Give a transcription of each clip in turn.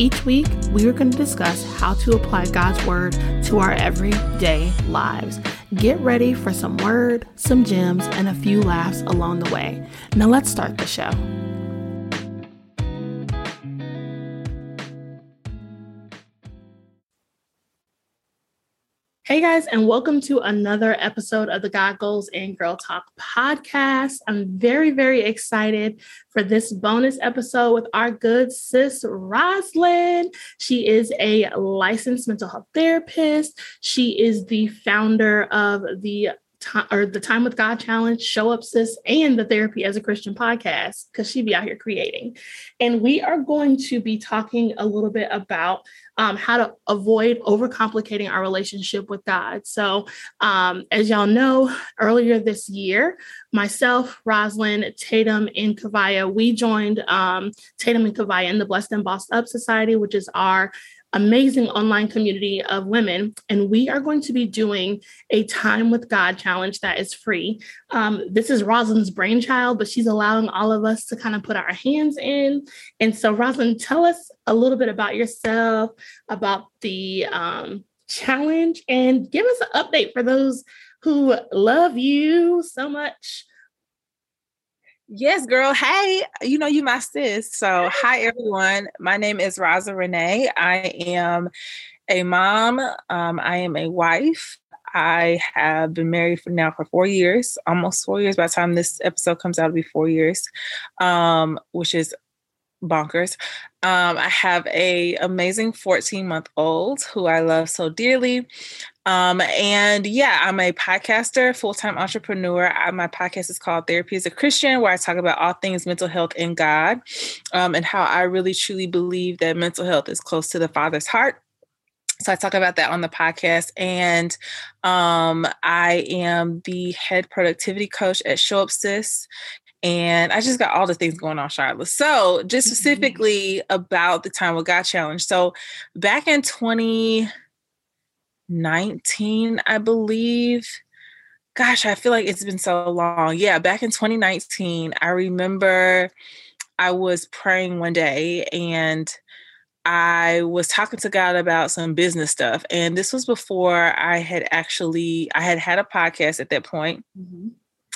Each week, we are going to discuss how to apply God's Word to our everyday lives. Get ready for some word, some gems, and a few laughs along the way. Now, let's start the show. Hey guys, and welcome to another episode of the God Goals and Girl Talk podcast. I'm very, very excited for this bonus episode with our good sis, Roslyn. She is a licensed mental health therapist. She is the founder of the time or the Time with God challenge, Show Up Sis, and the Therapy as a Christian podcast, because she be out here creating. And we are going to be talking a little bit about um, how to avoid overcomplicating our relationship with God. So, um, as y'all know, earlier this year, myself, Roslyn, Tatum, and Kavaya, we joined um, Tatum and Kavaya in the Blessed and Bossed Up Society, which is our amazing online community of women. And we are going to be doing a Time with God challenge that is free. Um, this is Rosalind's brainchild, but she's allowing all of us to kind of put our hands in. And so, Rosalind, tell us a little bit about yourself, about the um, challenge, and give us an update for those who love you so much. Yes, girl. Hey, you know you my sis. So, hi everyone. My name is Raza Renee. I am a mom. Um, I am a wife. I have been married for now for four years, almost four years. By the time this episode comes out, it'll be four years, um, which is bonkers. Um, I have a amazing 14 month old who I love so dearly. Um, and yeah, I'm a podcaster, full time entrepreneur. I, my podcast is called Therapy as a Christian, where I talk about all things mental health and God um, and how I really truly believe that mental health is close to the Father's heart. So I talk about that on the podcast. And um, I am the head productivity coach at Show Up Sis and I just got all the things going on, Charlotte. So, just mm-hmm. specifically about the Time with God Challenge. So, back in 2019, I believe, gosh, I feel like it's been so long. Yeah, back in 2019, I remember I was praying one day and I was talking to God about some business stuff. And this was before I had actually I had had a podcast at that point. Mm-hmm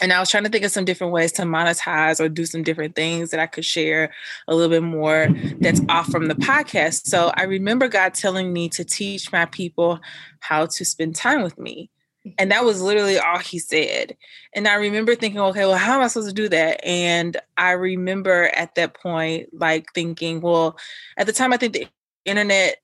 and I was trying to think of some different ways to monetize or do some different things that I could share a little bit more that's off from the podcast. So I remember God telling me to teach my people how to spend time with me. And that was mm-hmm. literally all he said. And I remember thinking, okay, well, how am I supposed to do that? And I remember at that point, like thinking, well, at the time, I think the internet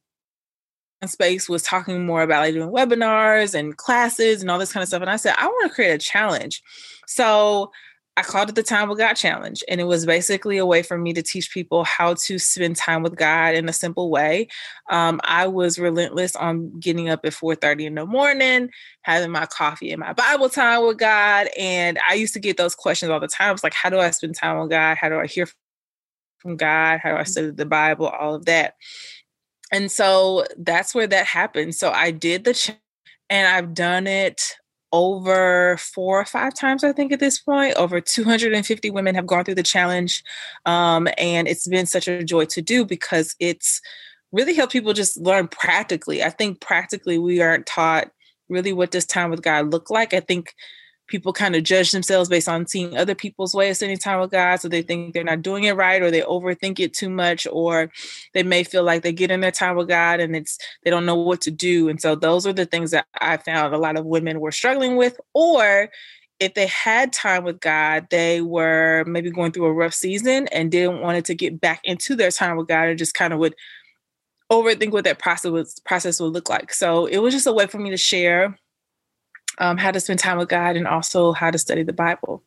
space was talking more about like doing webinars and classes and all this kind of stuff. And I said, I want to create a challenge. So I called it the Time with God Challenge. And it was basically a way for me to teach people how to spend time with God in a simple way. Um, I was relentless on getting up at 4:30 in the morning, having my coffee and my Bible time with God. And I used to get those questions all the time. It's like, how do I spend time with God? How do I hear from God? How do I study the Bible? All of that and so that's where that happened. So I did the ch- and I've done it over four or five times, I think, at this point. Over 250 women have gone through the challenge. Um, and it's been such a joy to do because it's really helped people just learn practically. I think practically we aren't taught really what does time with God look like. I think people kind of judge themselves based on seeing other people's way of spending time with God. So they think they're not doing it right or they overthink it too much, or they may feel like they get in their time with God and it's they don't know what to do. And so those are the things that I found a lot of women were struggling with, or if they had time with God, they were maybe going through a rough season and didn't want to get back into their time with God and just kind of would overthink what that process was, process would look like. So it was just a way for me to share um, how to spend time with God and also how to study the Bible.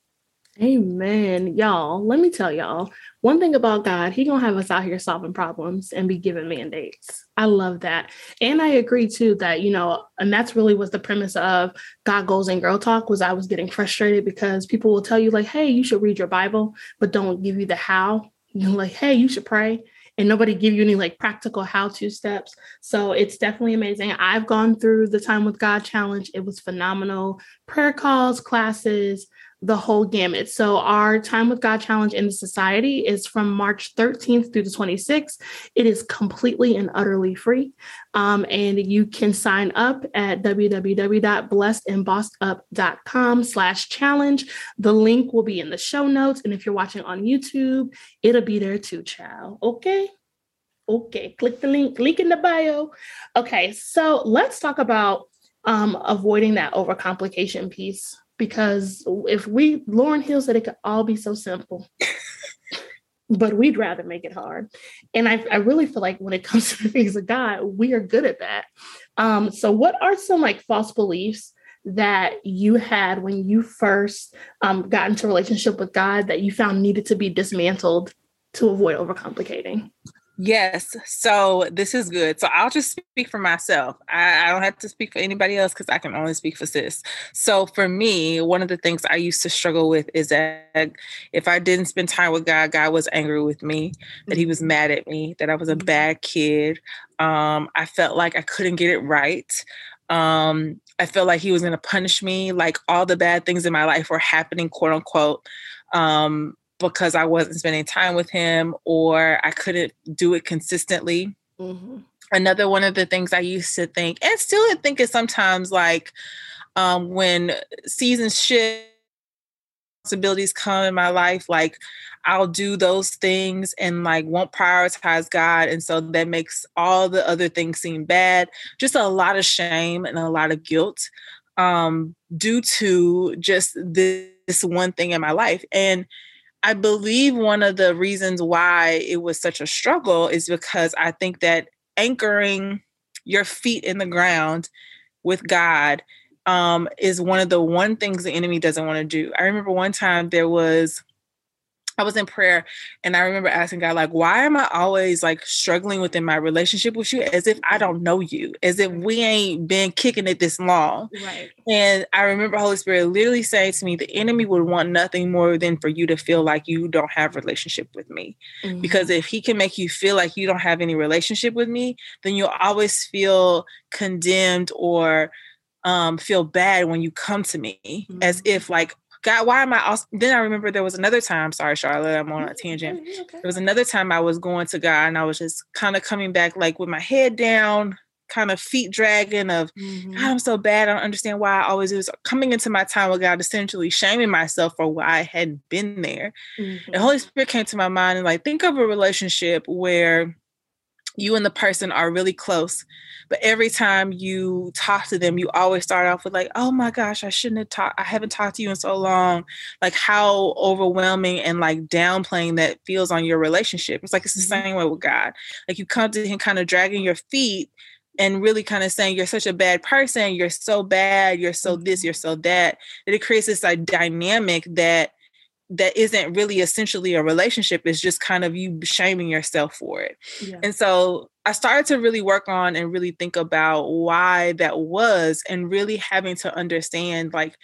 Amen. Y'all, let me tell y'all one thing about God, He gonna have us out here solving problems and be given mandates. I love that. And I agree too that, you know, and that's really was the premise of God Goals and Girl Talk was I was getting frustrated because people will tell you, like, hey, you should read your Bible, but don't give you the how. You're like, hey, you should pray and nobody give you any like practical how to steps. So it's definitely amazing. I've gone through the Time with God challenge. It was phenomenal. Prayer calls, classes, the whole gamut. So our Time with God challenge in the society is from March 13th through the 26th. It is completely and utterly free. Um, and you can sign up at www.blessedandbossedup.com slash challenge. The link will be in the show notes. And if you're watching on YouTube, it'll be there too, child. Okay. Okay. Click the link, link in the bio. Okay. So let's talk about um, avoiding that overcomplication piece because if we Lauryn Hill said it could all be so simple. but we'd rather make it hard. And I, I really feel like when it comes to the things of God, we are good at that. Um, so what are some like false beliefs that you had when you first um, got into relationship with God that you found needed to be dismantled to avoid overcomplicating? Yes. So this is good. So I'll just speak for myself. I, I don't have to speak for anybody else because I can only speak for sis. So for me, one of the things I used to struggle with is that if I didn't spend time with God, God was angry with me, that he was mm-hmm. mad at me, that I was a mm-hmm. bad kid. Um, I felt like I couldn't get it right. Um, I felt like he was going to punish me, like all the bad things in my life were happening, quote unquote. Um, because I wasn't spending time with him or I couldn't do it consistently. Mm-hmm. Another one of the things I used to think, and still think is sometimes like um, when seasons shift, responsibilities come in my life, like I'll do those things and like won't prioritize God. And so that makes all the other things seem bad. Just a lot of shame and a lot of guilt um, due to just this, this one thing in my life. And I believe one of the reasons why it was such a struggle is because I think that anchoring your feet in the ground with God um, is one of the one things the enemy doesn't want to do. I remember one time there was I was in prayer and I remember asking God, like, why am I always like struggling within my relationship with you as if I don't know you, as if we ain't been kicking it this long? Right. And I remember Holy Spirit literally saying to me, the enemy would want nothing more than for you to feel like you don't have relationship with me. Mm-hmm. Because if he can make you feel like you don't have any relationship with me, then you'll always feel condemned or um, feel bad when you come to me mm-hmm. as if like God, why am I also then I remember there was another time, sorry, Charlotte, I'm on a tangent. Okay. There was another time I was going to God and I was just kind of coming back like with my head down, kind of feet dragging of mm-hmm. I'm so bad. I don't understand why I always was coming into my time with God, essentially shaming myself for why I hadn't been there. Mm-hmm. The Holy Spirit came to my mind and like think of a relationship where you and the person are really close but every time you talk to them you always start off with like oh my gosh i shouldn't have talked i haven't talked to you in so long. Like how overwhelming and like downplaying that feels on your relationship. It's like it's the mm-hmm. same way with god. Like you come to him kind of dragging your feet and really kind of saying you're such a bad person. You're so bad. You're so this. Mm-hmm. you're so that. That it creates this like dynamic that that isn't really essentially a relationship it's just kind of you shaming yourself for it yeah. and so i started to really work on and really think about why that was and really having to understand like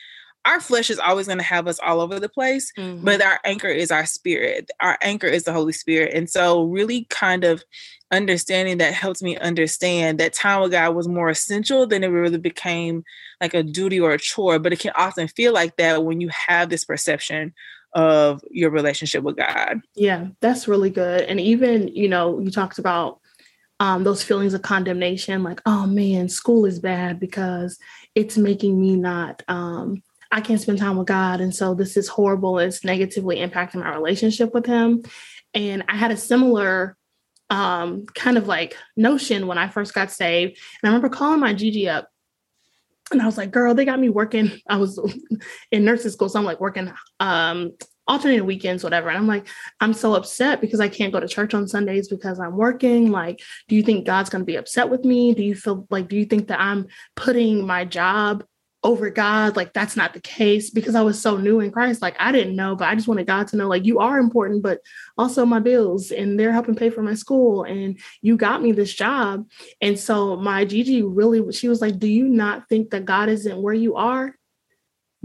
our flesh is always going to have us all over the place mm-hmm. but our anchor is our spirit our anchor is the holy spirit and so really kind of understanding that helped me understand that time with god was more essential than it really became like a duty or a chore but it can often feel like that when you have this perception of your relationship with God. Yeah, that's really good. And even, you know, you talked about um, those feelings of condemnation, like, oh man, school is bad because it's making me not um, I can't spend time with God. And so this is horrible. It's negatively impacting my relationship with Him. And I had a similar um, kind of like notion when I first got saved. And I remember calling my Gigi up and I was like, girl, they got me working. I was in nursing school. So I'm like working um, alternating weekends, whatever. And I'm like, I'm so upset because I can't go to church on Sundays because I'm working. Like, do you think God's to be upset with me? Do you feel like, do you think that I'm putting my job over God. Like that's not the case because I was so new in Christ. Like I didn't know, but I just wanted God to know like you are important, but also my bills and they're helping pay for my school and you got me this job. And so my Gigi really she was like, "Do you not think that God isn't where you are?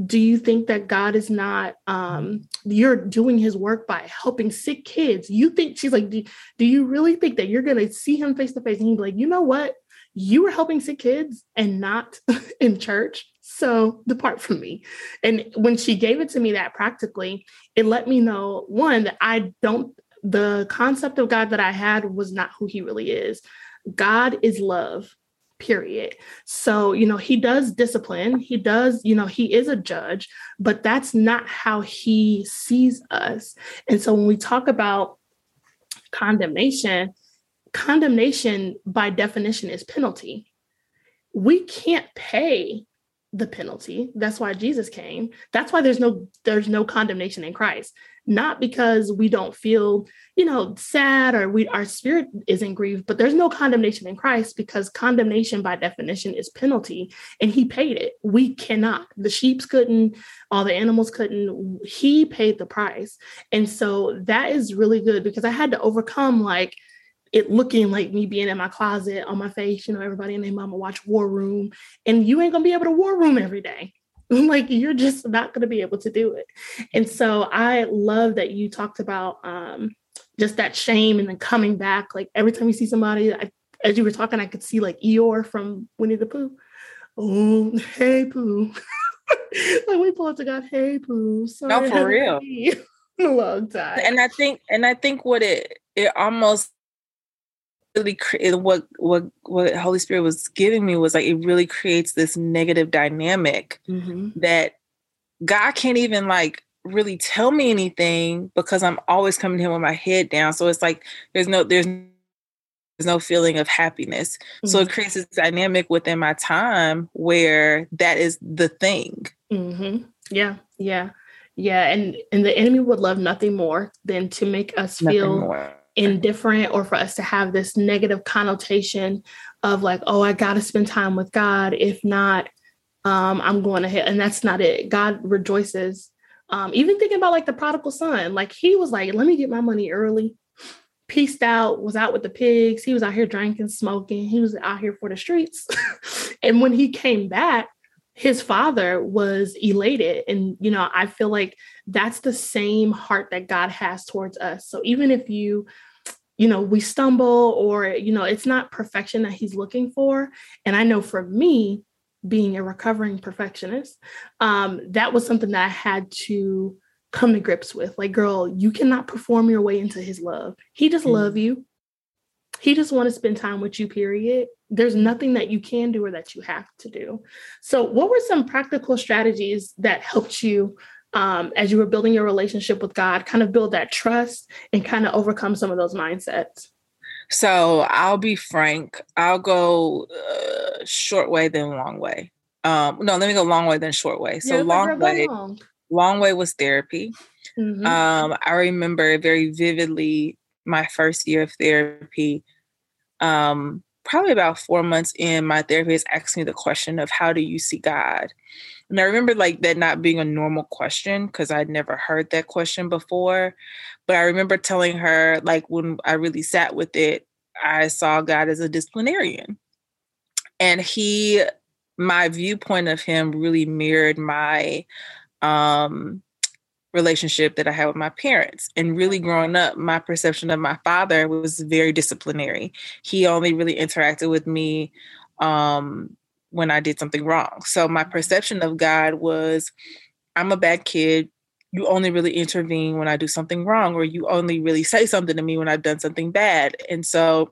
Do you think that God is not um you're doing his work by helping sick kids? You think she's like, do, do you really think that you're gonna see him face to face and he's like, you know what? You were helping sick kids and not in church so depart from me. And when she gave it to me that practically, it let me know one, that I don't, the concept of God that I had was not who he really is. God is love, period. So, you know, he does discipline, he does, you know, he is a judge, but that's not how he sees us. And so when we talk about condemnation, condemnation by definition is penalty. We can't pay the penalty. That's why Jesus came. That's why there's no there's no condemnation in Christ. Not because we don't feel, you know, sad or we our spirit isn't grieved, but there's no condemnation in Christ because condemnation by definition is penalty and he paid it. We cannot. The sheeps couldn't, all the animals couldn't. He paid the price. And so that is really good because I had to overcome like it looking like me being in my closet on my face, you know, everybody and their mama watch War Room, and you ain't gonna be able to War Room every day. like you're just not gonna be able to do it. And so I love that you talked about um, just that shame and then coming back. Like every time you see somebody, I, as you were talking, I could see like Eeyore from Winnie the Pooh. Oh, hey Pooh. like we pull to God, hey Pooh. Sorry, no, for real. a long time. And I think, and I think what it it almost really what what what Holy Spirit was giving me was like it really creates this negative dynamic mm-hmm. that God can't even like really tell me anything because I'm always coming to him with my head down. So it's like there's no there's there's no feeling of happiness. Mm-hmm. So it mm-hmm. creates this dynamic within my time where that is the thing. Mm-hmm. Yeah, yeah, yeah. And and the enemy would love nothing more than to make us nothing feel more indifferent or for us to have this negative connotation of like, oh, I got to spend time with God. If not, um, I'm going to hell. And that's not it. God rejoices. Um, even thinking about like the prodigal son, like he was like, let me get my money early, pieced out, was out with the pigs. He was out here drinking, smoking. He was out here for the streets. and when he came back, his father was elated. And, you know, I feel like that's the same heart that God has towards us. So even if you, you know, we stumble or, you know, it's not perfection that he's looking for. And I know for me, being a recovering perfectionist, um, that was something that I had to come to grips with. Like, girl, you cannot perform your way into his love. He just mm-hmm. love you. He just want to spend time with you, period. There's nothing that you can do or that you have to do. So, what were some practical strategies that helped you um, as you were building your relationship with God, kind of build that trust and kind of overcome some of those mindsets? So, I'll be frank, I'll go uh, short way, then long way. Um, no, let me go long way, then short way. So, yeah, long way, long. long way was therapy. Mm-hmm. Um, I remember very vividly my first year of therapy um, probably about four months in, my therapist asked me the question of how do you see God? And I remember like that not being a normal question because I'd never heard that question before. But I remember telling her, like, when I really sat with it, I saw God as a disciplinarian. And he, my viewpoint of him really mirrored my um relationship that I had with my parents. And really growing up, my perception of my father was very disciplinary. He only really interacted with me um, when I did something wrong. So my perception of God was I'm a bad kid. You only really intervene when I do something wrong, or you only really say something to me when I've done something bad. And so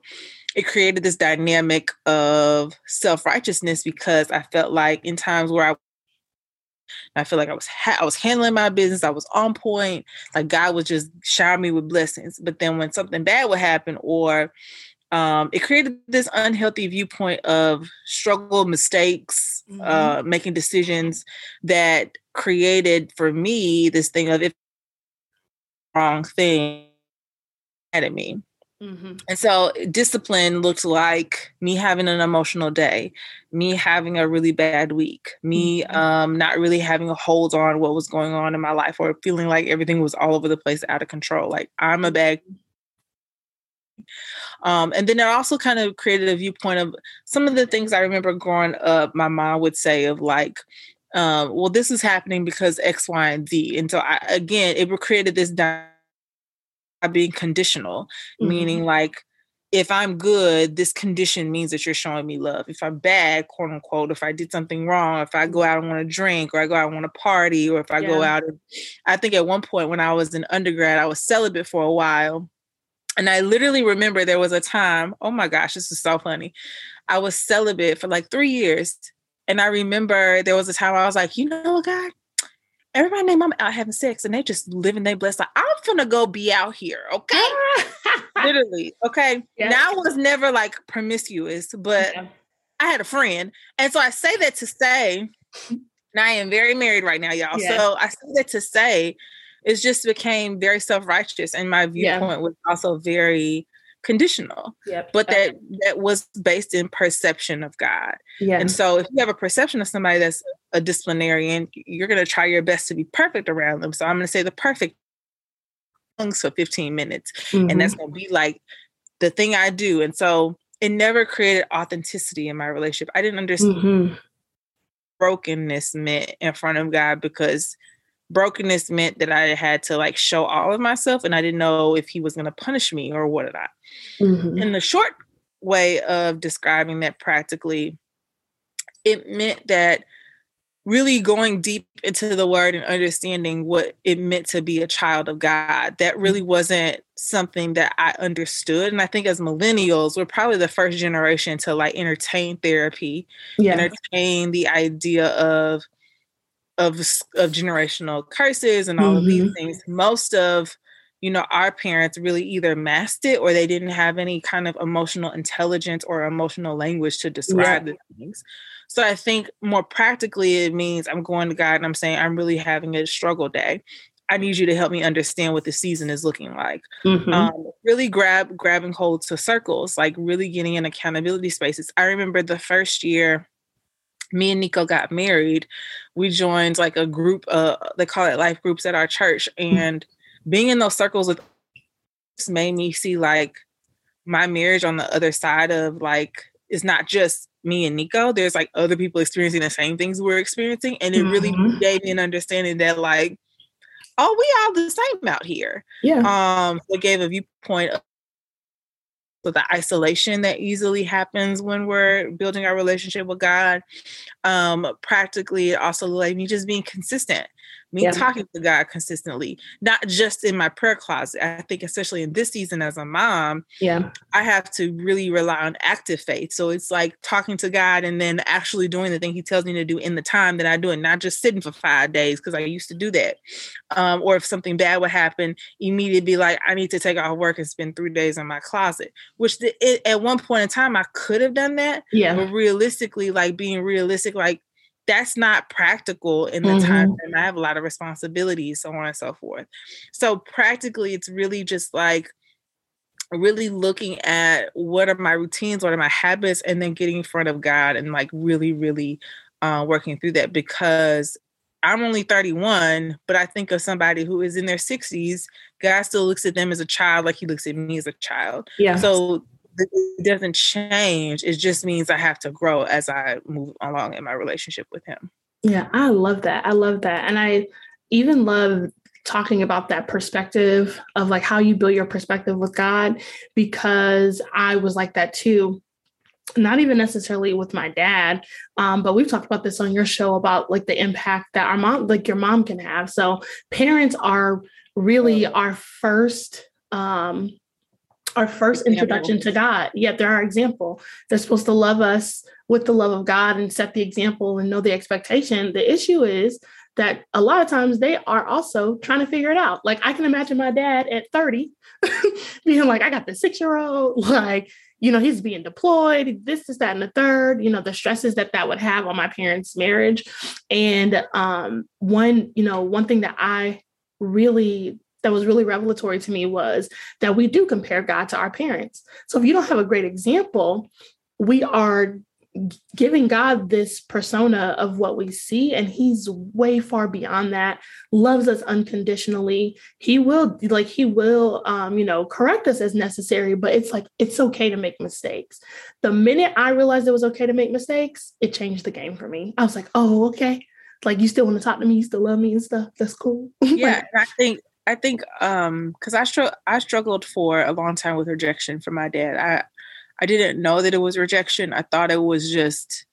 it created this dynamic of self righteousness because I felt like in times where I I feel like I was ha- I was handling my business. I was on point. Like God was just showering me with blessings. But then when something bad would happen, or um, it created this unhealthy viewpoint of struggle, mistakes, mm-hmm. uh, making decisions that created for me this thing of if wrong thing at me. Mm-hmm. And so discipline looked like me having an emotional day, me having a really bad week, me mm-hmm. um, not really having a hold on what was going on in my life or feeling like everything was all over the place out of control. Like I'm a bad. Um, and then it also kind of created a viewpoint of some of the things I remember growing up, my mom would say of like, um, well, this is happening because X, Y, and Z. And so I, again, it created this being conditional, mm-hmm. meaning like if I'm good, this condition means that you're showing me love. If I'm bad, quote unquote, if I did something wrong, if I go out and want to drink, or I go out and want to party, or if I yeah. go out and I think at one point when I was in undergrad, I was celibate for a while. And I literally remember there was a time, oh my gosh, this is so funny. I was celibate for like three years. And I remember there was a time I was like, you know what, God, everybody named mom out having sex and they just living their blessed life. I'm gonna go be out here, okay? Literally, okay. Yeah. Now I was never like promiscuous, but yeah. I had a friend, and so I say that to say, and I am very married right now, y'all. Yeah. So I say that to say, it just became very self righteous, and my viewpoint was also very conditional. Yep. But that that was based in perception of God. Yeah. And so if you have a perception of somebody that's a disciplinarian, you're going to try your best to be perfect around them. So I'm going to say the perfect tongues for 15 minutes. Mm-hmm. And that's mm-hmm. going to be like the thing I do. And so it never created authenticity in my relationship. I didn't understand mm-hmm. brokenness meant in front of God because brokenness meant that I had to like show all of myself and I didn't know if he was going to punish me or what did I. Mm-hmm. In the short way of describing that practically, it meant that really going deep into the word and understanding what it meant to be a child of God. That really mm-hmm. wasn't something that I understood. And I think as millennials, we're probably the first generation to like entertain therapy, yeah. entertain the idea of of of generational curses and all mm-hmm. of these mm-hmm. things most of you know our parents really either masked it or they didn't have any kind of emotional intelligence or emotional language to describe yeah. the things so i think more practically it means i'm going to god and i'm saying i'm really having a struggle day I need you to help me understand what the season is looking like. Mm-hmm. Um, really grab grabbing hold to circles, like really getting in accountability spaces. I remember the first year me and Nico got married, we joined like a group, uh, they call it life groups at our church. And being in those circles with made me see like my marriage on the other side of like, it's not just me and Nico. There's like other people experiencing the same things we're experiencing. And it mm-hmm. really gave me an understanding that like, oh, we all the same out here. Yeah. Um, it gave a viewpoint so the isolation that easily happens when we're building our relationship with God. Um, practically also like me just being consistent me yeah. talking to God consistently, not just in my prayer closet. I think, especially in this season as a mom, yeah, I have to really rely on active faith. So it's like talking to God and then actually doing the thing He tells me to do in the time that I do it, not just sitting for five days because I used to do that. Um, or if something bad would happen, immediately be like, I need to take off work and spend three days in my closet. Which the, it, at one point in time I could have done that. Yeah, but realistically, like being realistic, like that's not practical in the mm-hmm. time and I have a lot of responsibilities, so on and so forth. So practically it's really just like really looking at what are my routines, what are my habits, and then getting in front of God and like really, really uh, working through that because I'm only 31, but I think of somebody who is in their 60s, God still looks at them as a child like he looks at me as a child. Yeah. So it doesn't change. It just means I have to grow as I move along in my relationship with him. Yeah, I love that. I love that. And I even love talking about that perspective of like how you build your perspective with God because I was like that too. Not even necessarily with my dad, um, but we've talked about this on your show about like the impact that our mom, like your mom, can have. So parents are really our first um, our first introduction to God. Yet they're our example. They're supposed to love us with the love of God and set the example and know the expectation. The issue is that a lot of times they are also trying to figure it out. Like I can imagine my dad at 30 being like, I got the six year old, like, you know, he's being deployed, this, is that, and the third, you know, the stresses that that would have on my parents' marriage. And um, one, you know, one thing that I really that was really revelatory to me was that we do compare God to our parents. So if you don't have a great example, we are giving God this persona of what we see, and He's way far beyond that. Loves us unconditionally. He will, like, He will, um, you know, correct us as necessary. But it's like it's okay to make mistakes. The minute I realized it was okay to make mistakes, it changed the game for me. I was like, oh, okay. Like you still want to talk to me, you still love me and stuff. That's cool. Yeah, I think I think um because I str- I struggled for a long time with rejection from my dad. I I didn't know that it was rejection. I thought it was just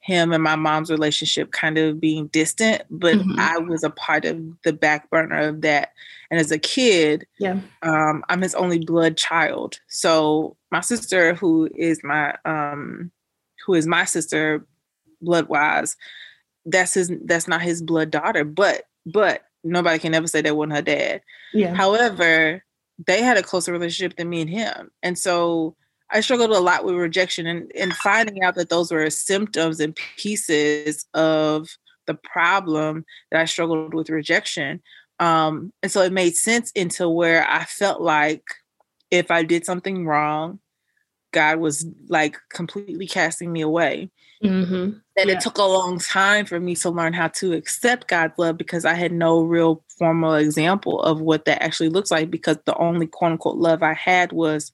him and my mom's relationship kind of being distant, but mm-hmm. I was a part of the back burner of that. And as a kid, yeah, um, I'm his only blood child. So my sister, who is my um, who is my sister, blood wise, that's his that's not his blood daughter. But but nobody can ever say that wasn't her dad. Yeah. However, they had a closer relationship than me and him, and so I struggled a lot with rejection and, and finding out that those were symptoms and pieces of the problem that I struggled with rejection. Um, and so it made sense into where I felt like if I did something wrong, God was like completely casting me away. Mm-hmm. And yeah. it took a long time for me to learn how to accept God's love because I had no real formal example of what that actually looks like because the only quote unquote love I had was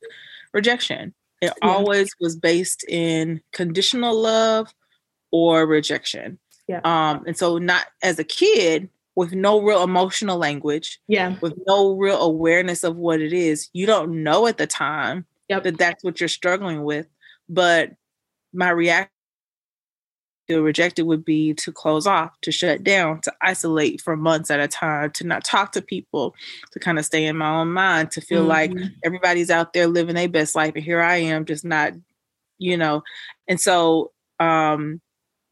rejection. It yeah. always was based in conditional love or rejection. Yeah. Um, and so not as a kid with no real emotional language, yeah, with no real awareness of what it is, you don't know at the time yep. that that's what you're struggling with. But my reaction feel rejected would be to close off, to shut down, to isolate for months at a time, to not talk to people, to kind of stay in my own mind, to feel mm-hmm. like everybody's out there living their best life and here I am just not, you know. And so um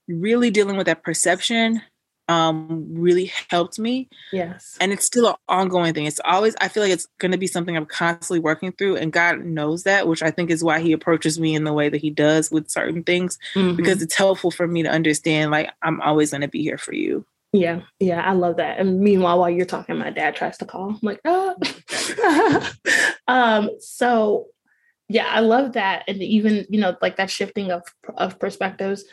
really dealing with that perception um really helped me. Yes. And it's still an ongoing thing. It's always i feel like it's going to be something i'm constantly working through and god knows that which i think is why he approaches me in the way that he does with certain things mm-hmm. because it's helpful for me to understand like i'm always going to be here for you. Yeah yeah i love that. And meanwhile while you're talking my dad tries to call. I'm like oh. Um so yeah i love that. And even you know like that shifting of of perspectives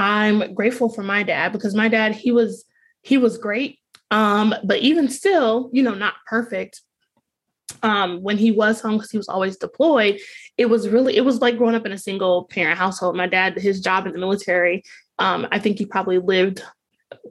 I'm grateful for my dad because my dad, he was he was great. Um, but even still, you know, not perfect. Um, when he was home because he was always deployed, it was really it was like growing up in a single parent household. My dad, his job in the military, um, I think he probably lived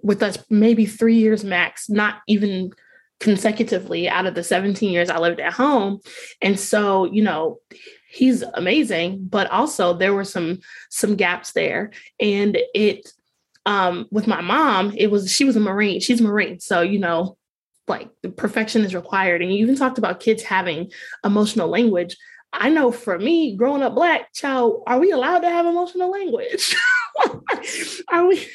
with us maybe three years max, not even consecutively out of the 17 years I lived at home. And so, you know, he's amazing but also there were some some gaps there. And it um with my mom it was she was a marine she's a marine. So you know like perfection is required. And you even talked about kids having emotional language. I know for me growing up black child are we allowed to have emotional language? Are we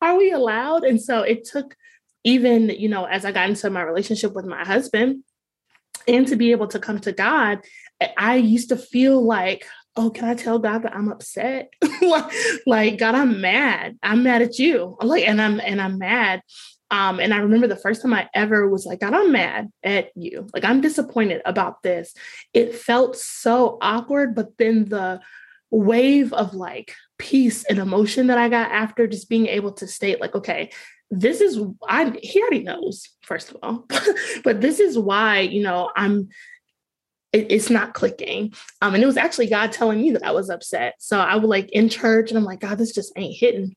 are we allowed? And so it took even you know as i got into my relationship with my husband and to be able to come to God, I used to feel like, oh, can I tell God that I'm upset? like, God, I'm mad. I'm mad at you. Like, and I'm and I'm mad. Um, and I remember the first time I ever was like, God, I'm mad at you. Like, I'm disappointed about this. It felt so awkward, but then the wave of like peace and emotion that I got after just being able to state, like, okay, this is I he already knows, first of all, but this is why, you know, I'm it, it's not clicking. Um, and it was actually God telling me that I was upset. So I was like in church and I'm like, God, this just ain't hitting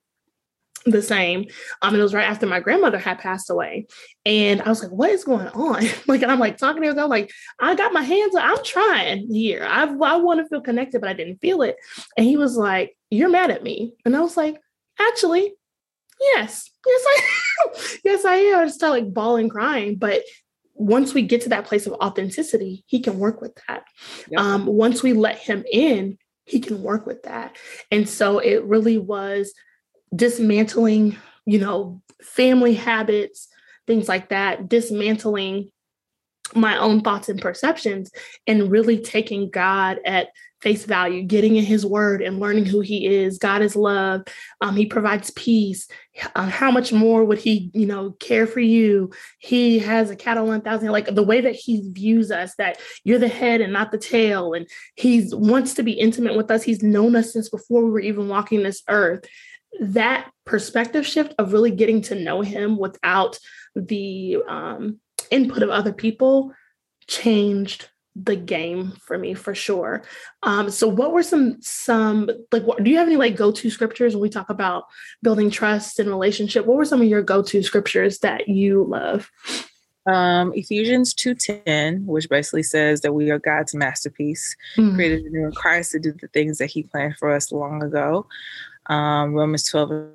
the same. Um, and it was right after my grandmother had passed away. And I was like, what is going on? like, and I'm like talking to her, I'm like, I got my hands, I'm trying here. I, I want to feel connected, but I didn't feel it. And he was like, You're mad at me. And I was like, Actually, yes, yes, I yes, I am. I just started like bawling, crying. But once we get to that place of authenticity, he can work with that. Yep. Um, once we let him in, he can work with that. And so it really was dismantling, you know, family habits, things like that, dismantling my own thoughts and perceptions, and really taking God at face value, getting in his word and learning who he is. God is love. Um, he provides peace. Uh, how much more would he, you know, care for you? He has a cattle thousand, like the way that he views us, that you're the head and not the tail. And he wants to be intimate with us. He's known us since before we were even walking this earth. That perspective shift of really getting to know him without the um, input of other people changed the game for me for sure. Um, so what were some some like what, do you have any like go-to scriptures when we talk about building trust and relationship? What were some of your go-to scriptures that you love? Um, Ephesians 2:10, which basically says that we are God's masterpiece, mm-hmm. created in Christ to do the things that he planned for us long ago. Um, Romans 12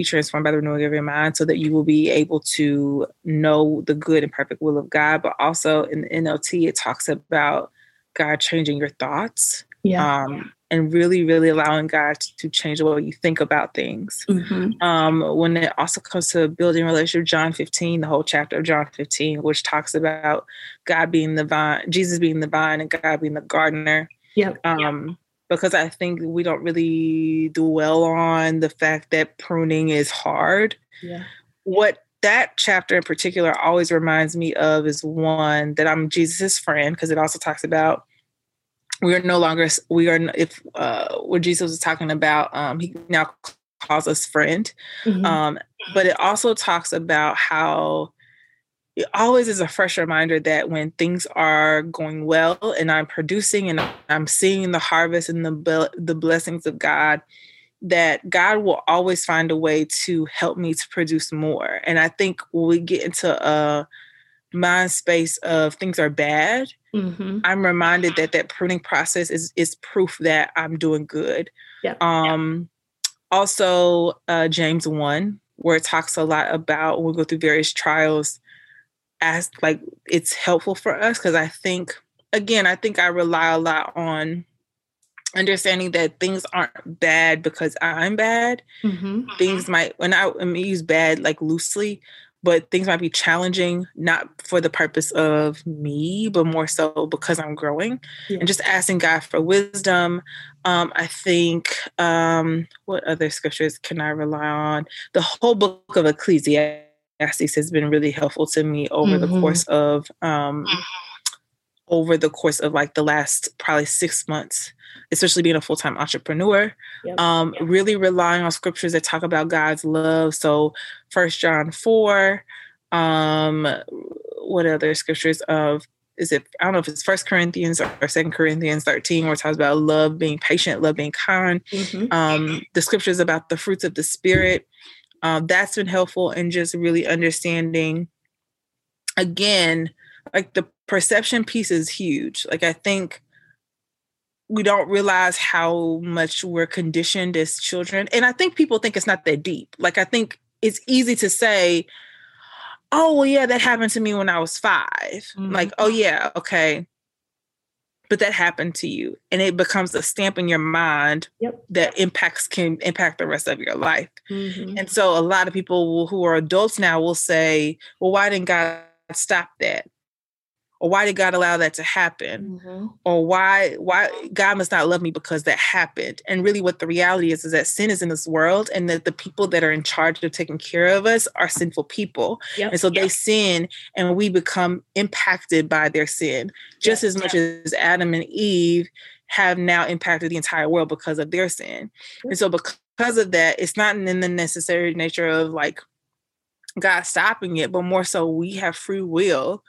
be transformed by the renewing of your mind so that you will be able to know the good and perfect will of God. But also in the NLT, it talks about God changing your thoughts. Yeah. Um, and really, really allowing God to change the way you think about things. Mm-hmm. Um, when it also comes to building relationship, John 15, the whole chapter of John 15, which talks about God being the vine, Jesus being the vine, and God being the gardener. Yep. Um, yep because I think we don't really dwell on the fact that pruning is hard. Yeah. What that chapter in particular always reminds me of is one that I'm Jesus's friend because it also talks about we are no longer we are if uh what Jesus was talking about um he now calls us friend mm-hmm. um but it also talks about how it always is a fresh reminder that when things are going well and I'm producing and I'm seeing the harvest and the the blessings of God, that God will always find a way to help me to produce more. And I think when we get into a mind space of things are bad, mm-hmm. I'm reminded that that pruning process is is proof that I'm doing good. Yeah. Um. Also, uh, James one, where it talks a lot about when we go through various trials as like it's helpful for us because I think again, I think I rely a lot on understanding that things aren't bad because I'm bad. Mm-hmm. Things might when I, I mean, use bad like loosely, but things might be challenging not for the purpose of me, but more so because I'm growing yeah. and just asking God for wisdom. Um, I think um, what other scriptures can I rely on? The whole book of Ecclesiastes Ecclesiastes has been really helpful to me over mm-hmm. the course of um, over the course of like the last probably six months, especially being a full time entrepreneur. Yep. Um, yep. Really relying on scriptures that talk about God's love. So First John four. Um, what other scriptures of is it I don't know if it's First Corinthians or Second Corinthians 13 where it talks about love being patient, love being kind. Mm-hmm. Um, the scriptures about the fruits of the spirit. Um, that's been helpful in just really understanding again like the perception piece is huge. Like i think we don't realize how much we're conditioned as children and i think people think it's not that deep. Like i think it's easy to say oh well yeah that happened to me when i was 5 mm-hmm. like oh yeah okay but that happened to you and it becomes a stamp in your mind yep. that impacts can impact the rest of your life mm-hmm. and so a lot of people who are adults now will say well why didn't god stop that or why did God allow that to happen? Mm-hmm. Or why why God must not love me because that happened. And really what the reality is is that sin is in this world and that the people that are in charge of taking care of us are sinful people. Yep. And so they sin and we become impacted by their sin just as much as Adam and Eve have now impacted the entire world because of their sin. And so because of that, it's not in the necessary nature of like God stopping it, but more so we have free will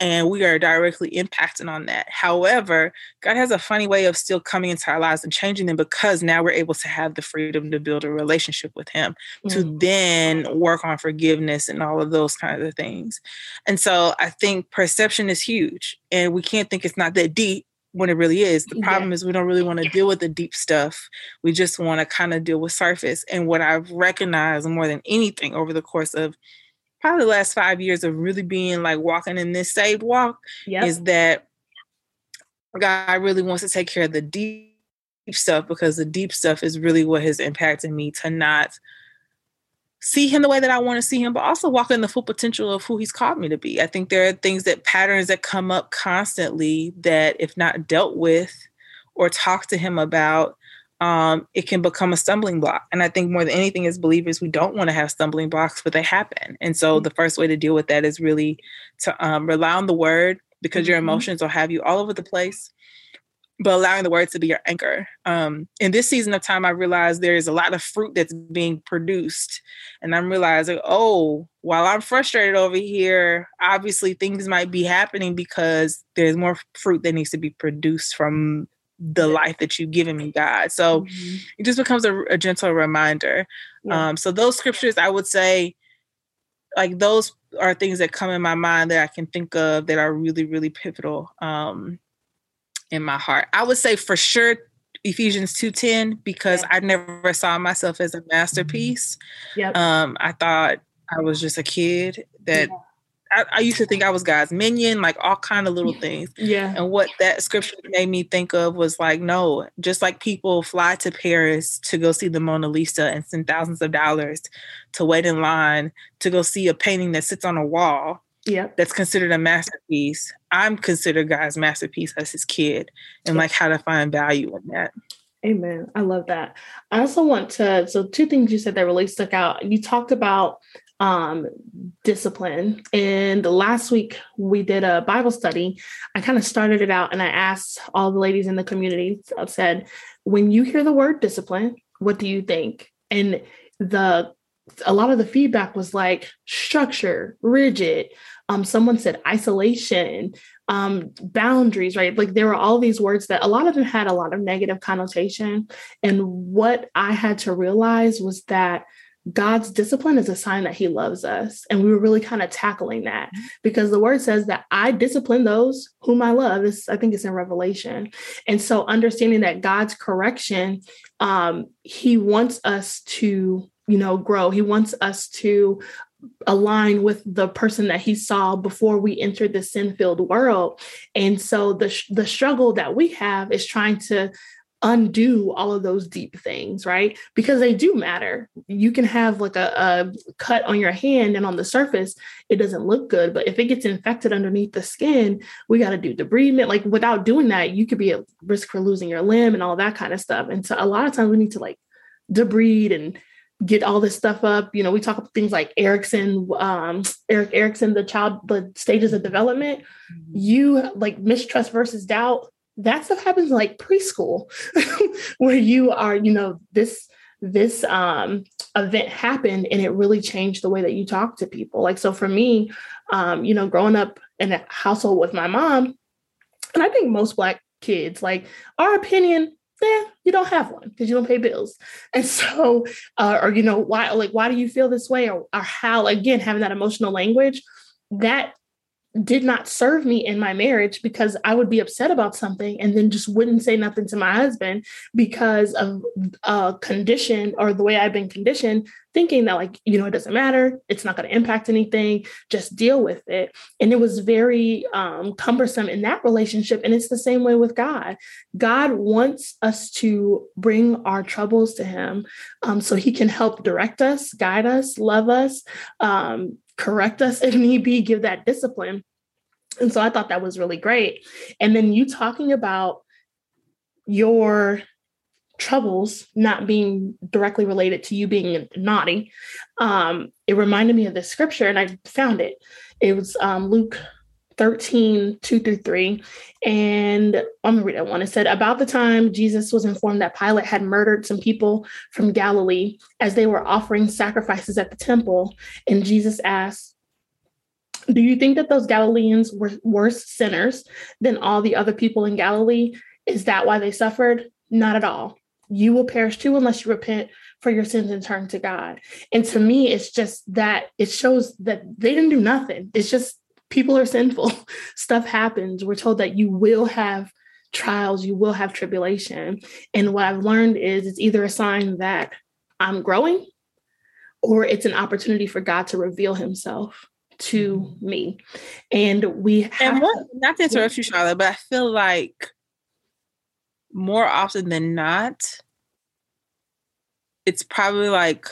and we are directly impacted on that. However, God has a funny way of still coming into our lives and changing them because now we're able to have the freedom to build a relationship with Him, mm-hmm. to then work on forgiveness and all of those kinds of things. And so I think perception is huge, and we can't think it's not that deep when it really is. The problem yeah. is we don't really want to deal with the deep stuff. We just want to kind of deal with surface. And what I've recognized more than anything over the course of probably the last five years of really being like walking in this saved walk yep. is that God really wants to take care of the deep stuff because the deep stuff is really what has impacted me to not see him the way that I want to see him, but also walk in the full potential of who he's called me to be. I think there are things that patterns that come up constantly that, if not dealt with or talked to him about, um, it can become a stumbling block. And I think more than anything, as believers, we don't want to have stumbling blocks, but they happen. And so mm-hmm. the first way to deal with that is really to um, rely on the word because mm-hmm. your emotions will have you all over the place but allowing the word to be your anchor. Um, in this season of time, I realized there is a lot of fruit that's being produced. And I'm realizing, oh, while I'm frustrated over here, obviously things might be happening because there's more fruit that needs to be produced from the life that you've given me, God. So mm-hmm. it just becomes a, a gentle reminder. Yeah. Um, so those scriptures, I would say, like those are things that come in my mind that I can think of that are really, really pivotal. Um, in my heart. I would say for sure Ephesians 2:10 because yeah. I never saw myself as a masterpiece. Yep. Um, I thought I was just a kid that yeah. I, I, used to think I was God's minion, like all kind of little things. Yeah. And what that scripture made me think of was like, no, just like people fly to Paris to go see the Mona Lisa and spend thousands of dollars to wait in line to go see a painting that sits on a wall yeah that's considered a masterpiece. I'm considered god's masterpiece as his kid and like how to find value in that. Amen. I love that. I also want to so two things you said that really stuck out. You talked about um discipline and last week we did a bible study i kind of started it out and i asked all the ladies in the community i said when you hear the word discipline what do you think and the a lot of the feedback was like structure, rigid. Um, someone said isolation, um, boundaries, right? Like there were all these words that a lot of them had a lot of negative connotation. And what I had to realize was that God's discipline is a sign that he loves us. And we were really kind of tackling that because the word says that I discipline those whom I love. This, I think it's in Revelation. And so understanding that God's correction, um, he wants us to you know grow he wants us to align with the person that he saw before we entered the sin-filled world and so the the struggle that we have is trying to undo all of those deep things right because they do matter you can have like a, a cut on your hand and on the surface it doesn't look good but if it gets infected underneath the skin we got to do debridement like without doing that you could be at risk for losing your limb and all that kind of stuff and so a lot of times we need to like debride and get all this stuff up. You know, we talk about things like Erikson, um, Erik Erikson, the child, the stages of development. Mm-hmm. You like mistrust versus doubt. That stuff happens like preschool, where you are, you know, this this um, event happened and it really changed the way that you talk to people. Like so, for me, um, you know, growing up in a household with my mom, and I think most Black kids, like our opinion yeah, you don't have one because you don't pay bills. And so, uh, or, you know, why, like, why do you feel this way? Or, or how, again, having that emotional language that did not serve me in my marriage because I would be upset about something and then just wouldn't say nothing to my husband because of a condition or the way I've been conditioned, thinking that, like, you know, it doesn't matter. It's not going to impact anything. Just deal with it. And it was very um, cumbersome in that relationship. And it's the same way with God. God wants us to bring our troubles to Him um, so He can help direct us, guide us, love us. Um, correct us if need be, give that discipline. And so I thought that was really great. And then you talking about your troubles not being directly related to you being naughty, um, it reminded me of this scripture, and I found it. It was um, Luke 13, 2 through 3. And I'm gonna read that one. It said, About the time Jesus was informed that Pilate had murdered some people from Galilee as they were offering sacrifices at the temple, and Jesus asked, Do you think that those Galileans were worse sinners than all the other people in Galilee? Is that why they suffered? Not at all. You will perish too unless you repent for your sins and turn to God. And to me, it's just that it shows that they didn't do nothing. It's just people are sinful. Stuff happens. We're told that you will have trials, you will have tribulation. And what I've learned is it's either a sign that I'm growing or it's an opportunity for God to reveal himself to mm-hmm. me. And we have and what, not to interrupt you, Charlotte, but I feel like more often than not, it's probably like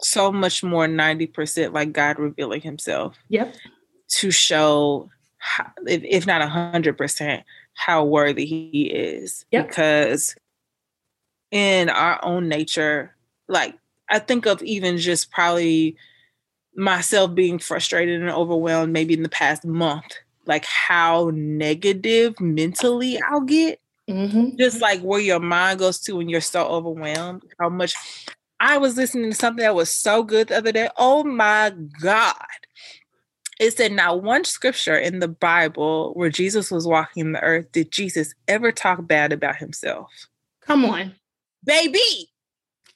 so much more 90% like God revealing himself. Yep. To show, how, if, if not 100%, how worthy he is. Yep. Because in our own nature, like I think of even just probably myself being frustrated and overwhelmed maybe in the past month, like how negative mentally I'll get. Mm-hmm. Just like where your mind goes to when you're so overwhelmed, how much I was listening to something that was so good the other day. Oh my God. It said, not one scripture in the Bible where Jesus was walking in the earth did Jesus ever talk bad about himself. Come on. Baby.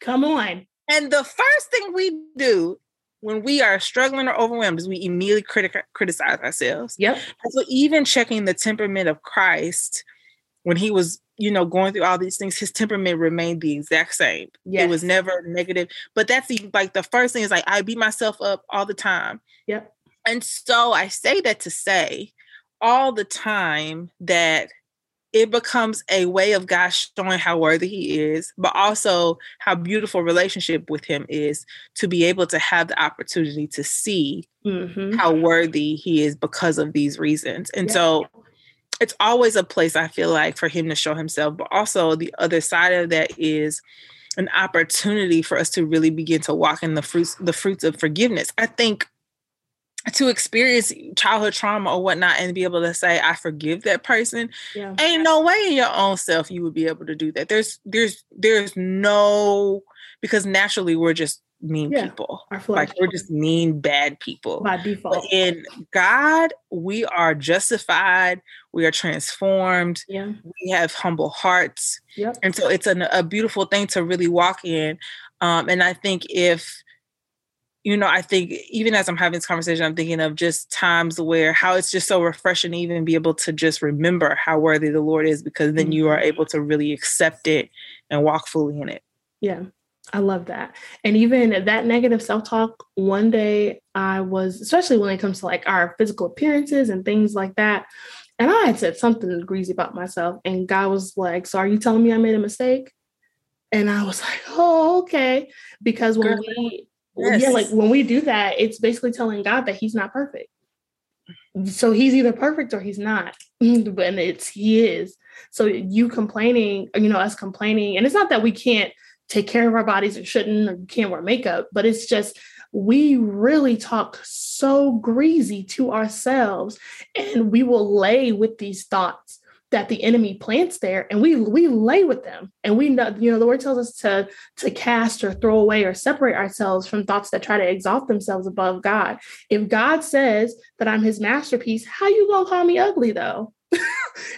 Come on. And the first thing we do when we are struggling or overwhelmed is we immediately criti- criticize ourselves. Yep. So even checking the temperament of Christ when he was, you know, going through all these things, his temperament remained the exact same. Yes. It was never negative. But that's the, like the first thing is like I beat myself up all the time. Yep. And so I say that to say all the time that it becomes a way of God showing how worthy He is, but also how beautiful relationship with Him is to be able to have the opportunity to see mm-hmm. how worthy He is because of these reasons. And yeah. so it's always a place I feel like for Him to show Himself, but also the other side of that is an opportunity for us to really begin to walk in the fruits the fruits of forgiveness. I think to experience childhood trauma or whatnot and be able to say i forgive that person yeah. ain't no way in your own self you would be able to do that. There's there's there's no because naturally we're just mean yeah, people. like we're just mean bad people. By default. but in god we are justified we are transformed yeah. we have humble hearts. Yep. and so it's an, a beautiful thing to really walk in. Um, and i think if you know, I think even as I'm having this conversation, I'm thinking of just times where how it's just so refreshing to even be able to just remember how worthy the Lord is because then you are mm-hmm. able to really accept it and walk fully in it. Yeah. I love that. And even that negative self talk, one day I was, especially when it comes to like our physical appearances and things like that. And I had said something greasy about myself. And God was like, So are you telling me I made a mistake? And I was like, Oh, okay. Because when Girl. we Yes. Yeah, like when we do that, it's basically telling God that He's not perfect. So He's either perfect or He's not. and it's He is. So you complaining, you know, us complaining, and it's not that we can't take care of our bodies or shouldn't or can't wear makeup, but it's just we really talk so greasy to ourselves and we will lay with these thoughts that the enemy plants there and we we lay with them. And we know you know the word tells us to to cast or throw away or separate ourselves from thoughts that try to exalt themselves above god. If god says that i'm his masterpiece how you gonna call me ugly though?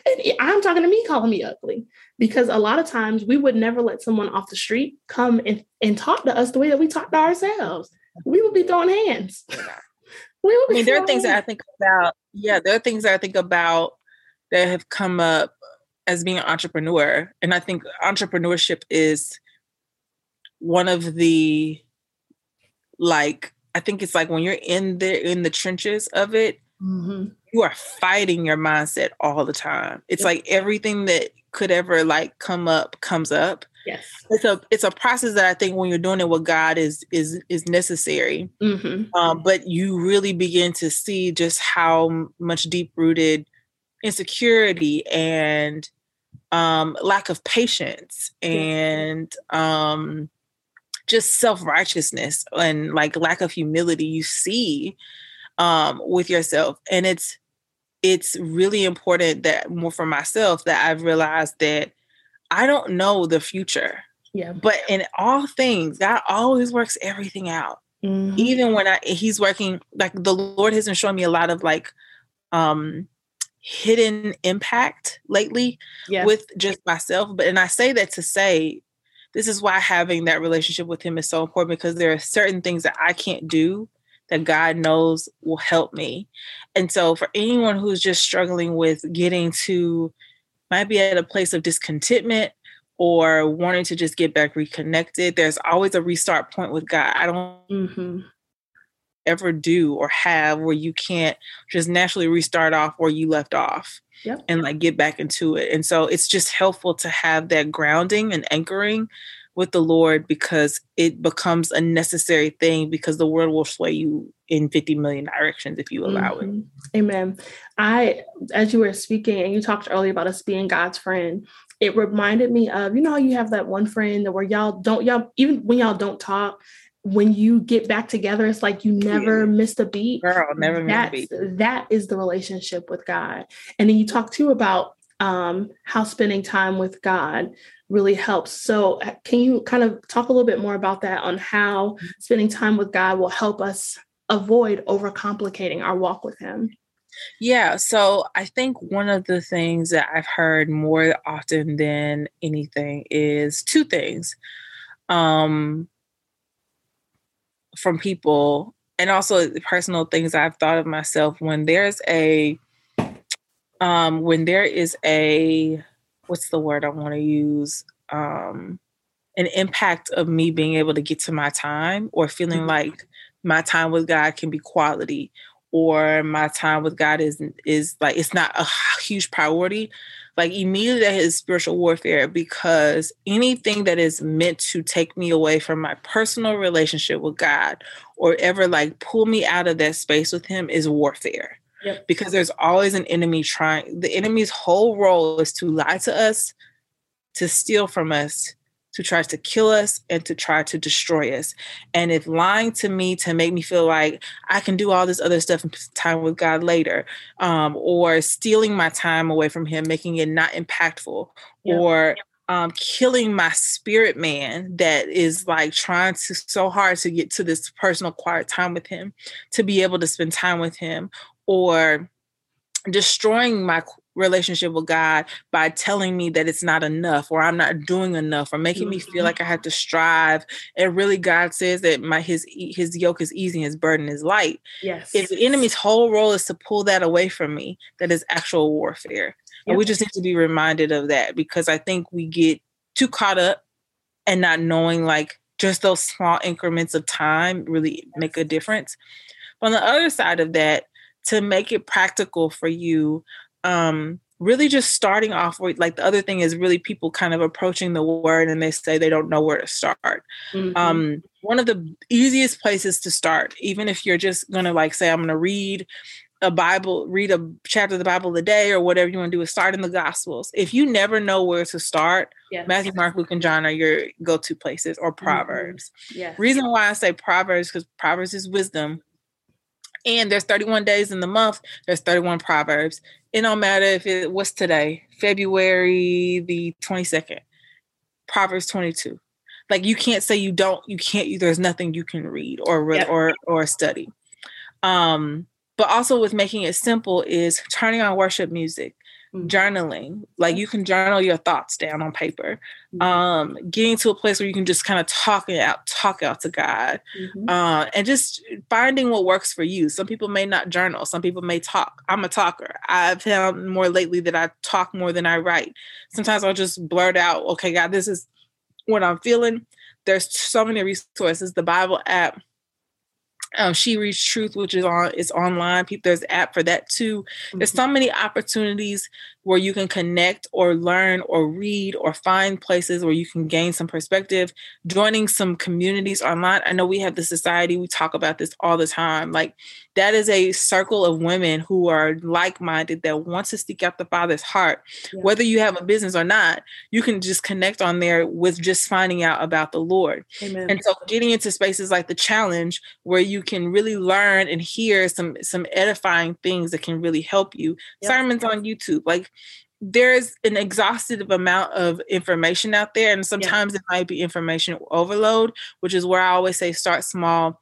And i'm talking to me calling me ugly. Because a lot of times we would never let someone off the street come and, and talk to us the way that we talk to ourselves. We would be throwing hands. We would I mean, there are things hands. that I think about. Yeah, there are things that I think about that have come up as being an entrepreneur. And I think entrepreneurship is one of the like I think it's like when you're in there in the trenches of it, mm-hmm. you are fighting your mindset all the time. It's like everything that could ever like come up comes up. Yes, it's a it's a process that I think when you're doing it with God is is is necessary. Mm-hmm. Um, but you really begin to see just how much deep rooted insecurity and um, lack of patience and um, just self righteousness and like lack of humility you see um, with yourself. And it's it's really important that more for myself that I've realized that I don't know the future. Yeah. But in all things, God always works everything out. Mm-hmm. Even when I he's working, like the Lord has been showing me a lot of like um hidden impact lately yeah. with just myself. But and I say that to say this is why having that relationship with him is so important because there are certain things that I can't do that God knows will help me. And so for anyone who's just struggling with getting to might be at a place of discontentment or wanting to just get back reconnected, there's always a restart point with God. I don't mm-hmm. Ever do or have where you can't just naturally restart off where you left off yep. and like get back into it. And so it's just helpful to have that grounding and anchoring with the Lord because it becomes a necessary thing because the world will sway you in 50 million directions if you allow mm-hmm. it. Amen. I, as you were speaking and you talked earlier about us being God's friend, it reminded me of, you know, how you have that one friend that where y'all don't, y'all, even when y'all don't talk, when you get back together, it's like you never missed a beat. Girl, never missed a beat. That is the relationship with God. And then you talk too about um, how spending time with God really helps. So, uh, can you kind of talk a little bit more about that on how spending time with God will help us avoid overcomplicating our walk with Him? Yeah, so I think one of the things that I've heard more often than anything is two things um, from people, and also personal things I've thought of myself. When there's a, um, when there is a what's the word I want to use? Um, an impact of me being able to get to my time or feeling mm-hmm. like my time with God can be quality or my time with God is is like it's not a huge priority. Like immediately that is spiritual warfare because anything that is meant to take me away from my personal relationship with God or ever like pull me out of that space with him is warfare. Yep. Because there's always an enemy trying, the enemy's whole role is to lie to us, to steal from us, to try to kill us, and to try to destroy us. And if lying to me to make me feel like I can do all this other stuff in time with God later, um, or stealing my time away from Him, making it not impactful, yep. or um, killing my spirit man that is like trying to so hard to get to this personal quiet time with him to be able to spend time with him or destroying my relationship with God by telling me that it's not enough or I'm not doing enough or making me feel mm-hmm. like I have to strive. And really God says that my his his yoke is easy, his burden is light. Yes. If the enemy's whole role is to pull that away from me, that is actual warfare. Yep. And we just need to be reminded of that because I think we get too caught up and not knowing like just those small increments of time really make a difference. But on the other side of that, to make it practical for you um really just starting off with like the other thing is really people kind of approaching the word and they say they don't know where to start mm-hmm. um one of the easiest places to start even if you're just gonna like say i'm gonna read a bible read a chapter of the bible a day or whatever you want to do is start in the gospels if you never know where to start yes. matthew mark luke and john are your go-to places or mm-hmm. proverbs mm-hmm. yes. reason why i say proverbs because proverbs is wisdom and there's 31 days in the month. There's 31 proverbs. It don't matter if it was today, February the 22nd, Proverbs 22. Like you can't say you don't, you can't. You, there's nothing you can read or yep. or or study. Um, but also with making it simple is turning on worship music. Journaling. Like you can journal your thoughts down on paper. Mm-hmm. um getting to a place where you can just kind of talk it out talk out to god mm-hmm. uh, and just finding what works for you. Some people may not journal. Some people may talk. I'm a talker. I've found more lately that i talk more than i write. Sometimes i'll just blurt out okay god this is what i'm feeling. There's so many resources. The bible app um, she reads truth which is on is online people there's an app for that too mm-hmm. there's so many opportunities where you can connect or learn or read or find places where you can gain some perspective joining some communities online i know we have the society we talk about this all the time like that is a circle of women who are like-minded that want to seek out the father's heart yeah. whether you have a business or not you can just connect on there with just finding out about the lord Amen. and so getting into spaces like the challenge where you can really learn and hear some some edifying things that can really help you yep. sermons on youtube like there's an exhaustive amount of information out there and sometimes yeah. it might be information overload which is where i always say start small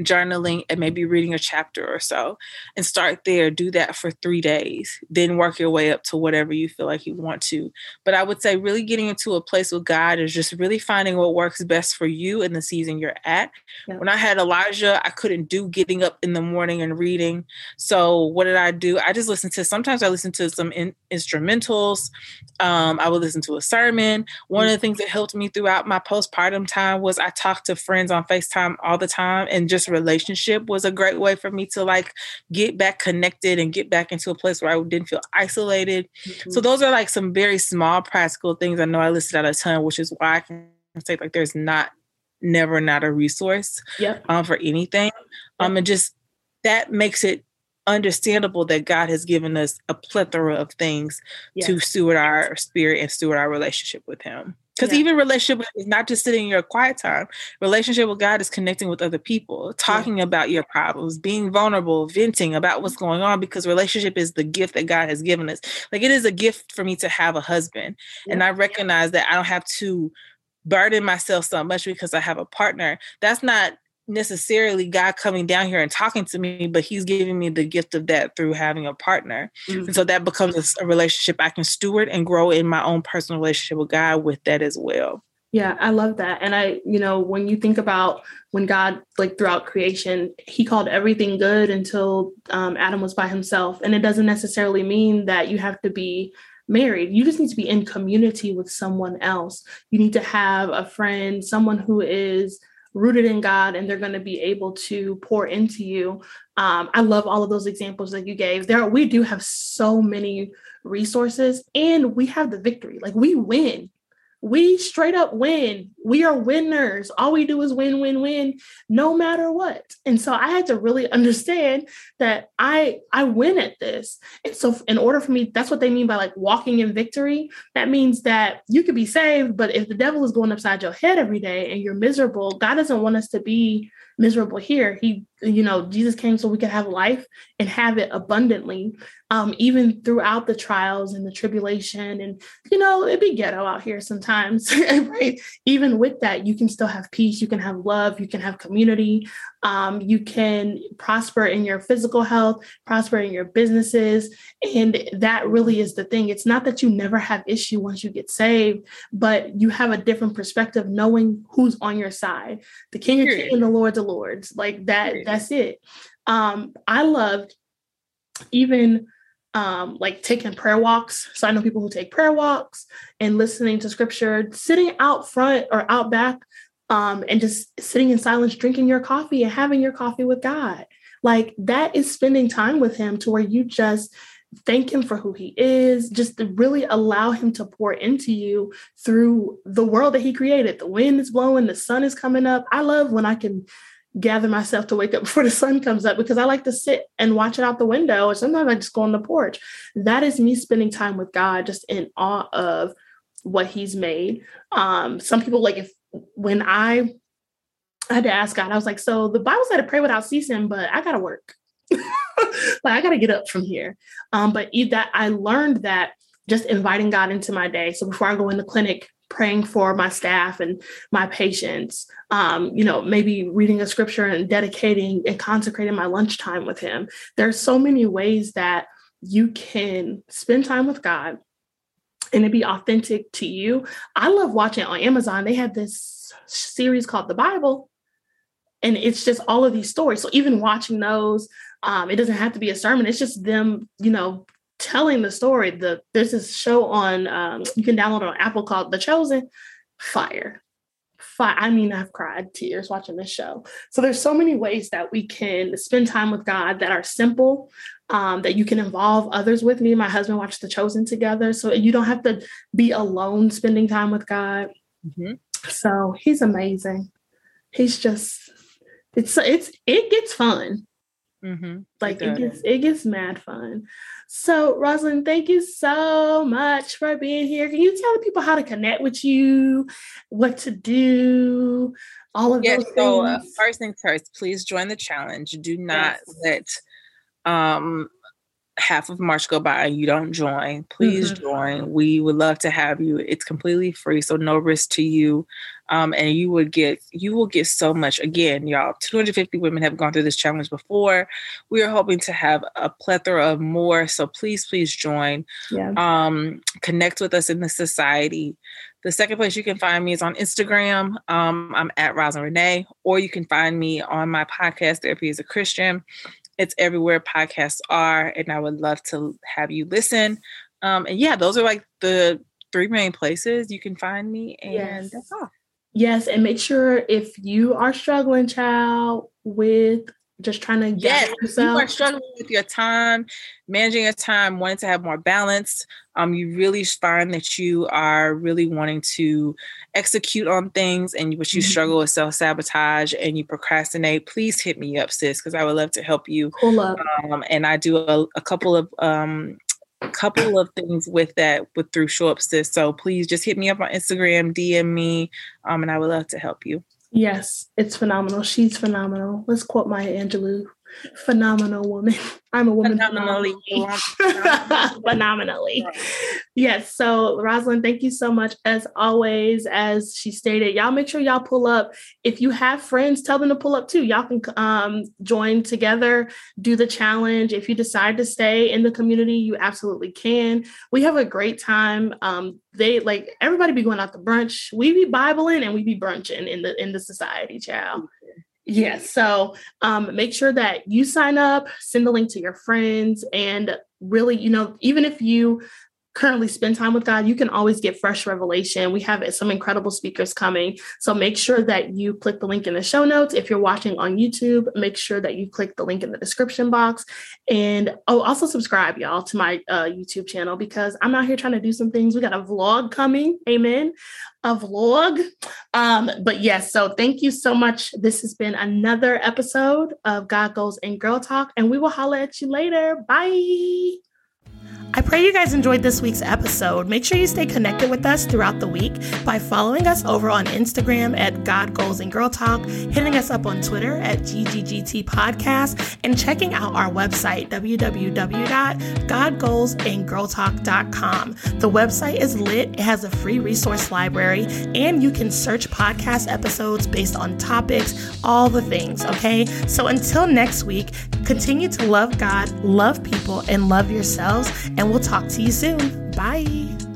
journaling and maybe reading a chapter or so and start there do that for three days then work your way up to whatever you feel like you want to. But i would say really getting into a place with god is just really finding what works best for you in the season you're at. Yeah. when i had elijah i couldn't do getting up in the morning and reading. So what did i do? I just listened to sometimes i listen to some in, instrumentals. Um, i would listen to a sermon. One of the things that helped me throughout my postpartum time was i talked to friends on facetime all the time and just relationship was a great way for me to like get back connected and get back into a place where I didn't feel isolated. Mm-hmm. So those are like some very small practical things. I know I listed out a ton, which is why I can say like there's not never not a resource yep. um, for anything. Yep. Um, and just that makes it understandable that God has given us a plethora of things yes. to steward our spirit and steward our relationship with Him. Because yeah. even relationship is not just sitting in your quiet time. Relationship with God is connecting with other people, talking yeah. about your problems, being vulnerable, venting about what's going on. Because relationship is the gift that God has given us. Like it is a gift for me to have a husband, yeah. and I recognize that I don't have to burden myself so much because I have a partner. That's not necessarily God coming down here and talking to me, but He's giving me the gift of that through having a partner. Mm-hmm. And so that becomes a, a, relationship I can steward and grow in my own personal relationship with God with that as well. Yeah, I love that. And I, you know, when you think about when God, like throughout creation, He called everything good until um, Adam was by himself. And it doesn't necessarily mean that you have to be married. You just need to be in community with someone else. You need to have a friend, someone who is rooted in God and they're going to be able to pour into you. Um, I love all of those examples that you gave. There, we do have so many resources and we have the victory. Like we win we straight up win. We are winners. All we do is win, win, win, no matter what. And so I had to really understand that I I win at this. And so in order for me, that's what they mean by like walking in victory. That means that you could be saved, but if the devil is going upside your head every day and you're miserable, God doesn't want us to be miserable here. He, you know, Jesus came so we could have life and have it abundantly, um, even throughout the trials and the tribulation. And, you know, it'd be ghetto out here sometimes, right? Even with that, you can still have peace, you can have love, you can have community, um, you can prosper in your physical health, prosper in your businesses. And that really is the thing. It's not that you never have issue once you get saved, but you have a different perspective knowing who's on your side. The King of Kings and the Lord of Lords. Like that, that's it. Um, I loved even um, like taking prayer walks. So I know people who take prayer walks and listening to scripture, sitting out front or out back um, and just sitting in silence, drinking your coffee and having your coffee with God. Like that is spending time with Him to where you just thank Him for who He is, just to really allow Him to pour into you through the world that He created. The wind is blowing, the sun is coming up. I love when I can gather myself to wake up before the sun comes up because I like to sit and watch it out the window. Or sometimes I just go on the porch. That is me spending time with God, just in awe of what He's made. Um, some people like if when I I had to ask God, I was like, so the Bible said to pray without ceasing, but I gotta work. like I gotta get up from here. Um, but that I learned that just inviting God into my day. So before I go in the clinic, praying for my staff and my patients, um, you know, maybe reading a scripture and dedicating and consecrating my lunchtime with him. There's so many ways that you can spend time with God and it be authentic to you. I love watching on Amazon. They have this series called The Bible, and it's just all of these stories. So even watching those, um, it doesn't have to be a sermon. It's just them, you know, telling the story. The there's this show on um, you can download on Apple called The Chosen. Fire. Fire. I mean, I've cried tears watching this show. So there's so many ways that we can spend time with God that are simple, um, that you can involve others with. Me and my husband watch The Chosen together, so you don't have to be alone spending time with God. Mm-hmm. So he's amazing. He's just it's it's it gets fun. Mm-hmm. Like it, it gets it gets mad fun. So Rosalind, thank you so much for being here. Can you tell the people how to connect with you, what to do, all of yes, those so, uh, first things first, please join the challenge. Do not yes. let um half of March go by and you don't join, please mm-hmm. join. We would love to have you. It's completely free, so no risk to you. Um, and you would get you will get so much. Again, y'all, 250 women have gone through this challenge before. We are hoping to have a plethora of more. So please, please join. Yeah. Um, connect with us in the society. The second place you can find me is on Instagram. Um, I'm at Rosin Renee, or you can find me on my podcast, Therapy as a Christian. It's everywhere podcasts are, and I would love to have you listen. Um, and yeah, those are like the three main places you can find me, and yes. that's all. Yes, and make sure if you are struggling, child, with just trying to get yes, yourself. you are struggling with your time, managing your time, wanting to have more balance. Um, you really find that you are really wanting to execute on things, and but you mm-hmm. struggle with self sabotage and you procrastinate. Please hit me up, sis, because I would love to help you. Cool up. Um, and I do a, a couple of um couple of things with that with through show up sis so please just hit me up on instagram dm me um and i would love to help you Yes, it's phenomenal. She's phenomenal. Let's quote Maya Angelou phenomenal woman. I'm a woman phenomenally. phenomenally. Yes. So Rosalind, thank you so much. As always, as she stated, y'all make sure y'all pull up. If you have friends, tell them to pull up too. Y'all can um, join together, do the challenge. If you decide to stay in the community, you absolutely can. We have a great time. Um, they like everybody be going out to brunch. We be Bibling and we be brunching in the in the society, child. Yes. So um, make sure that you sign up, send the link to your friends, and really, you know, even if you currently spend time with God, you can always get fresh revelation. We have some incredible speakers coming. So make sure that you click the link in the show notes. If you're watching on YouTube, make sure that you click the link in the description box. And oh, also subscribe, y'all, to my uh, YouTube channel because I'm out here trying to do some things. We got a vlog coming. Amen. A vlog. Um, but yes, so thank you so much. This has been another episode of God Goals and Girl Talk, and we will holla at you later. Bye. I pray you guys enjoyed this week's episode. Make sure you stay connected with us throughout the week by following us over on Instagram at God Goals and Girl Talk, hitting us up on Twitter at GGGT Podcast, and checking out our website, www.godgoalsandgirltalk.com. The website is lit, it has a free resource library, and you can search podcast episodes based on topics, all the things, okay? So until next week, continue to love God, love people, and love yourselves and we'll talk to you soon. Bye.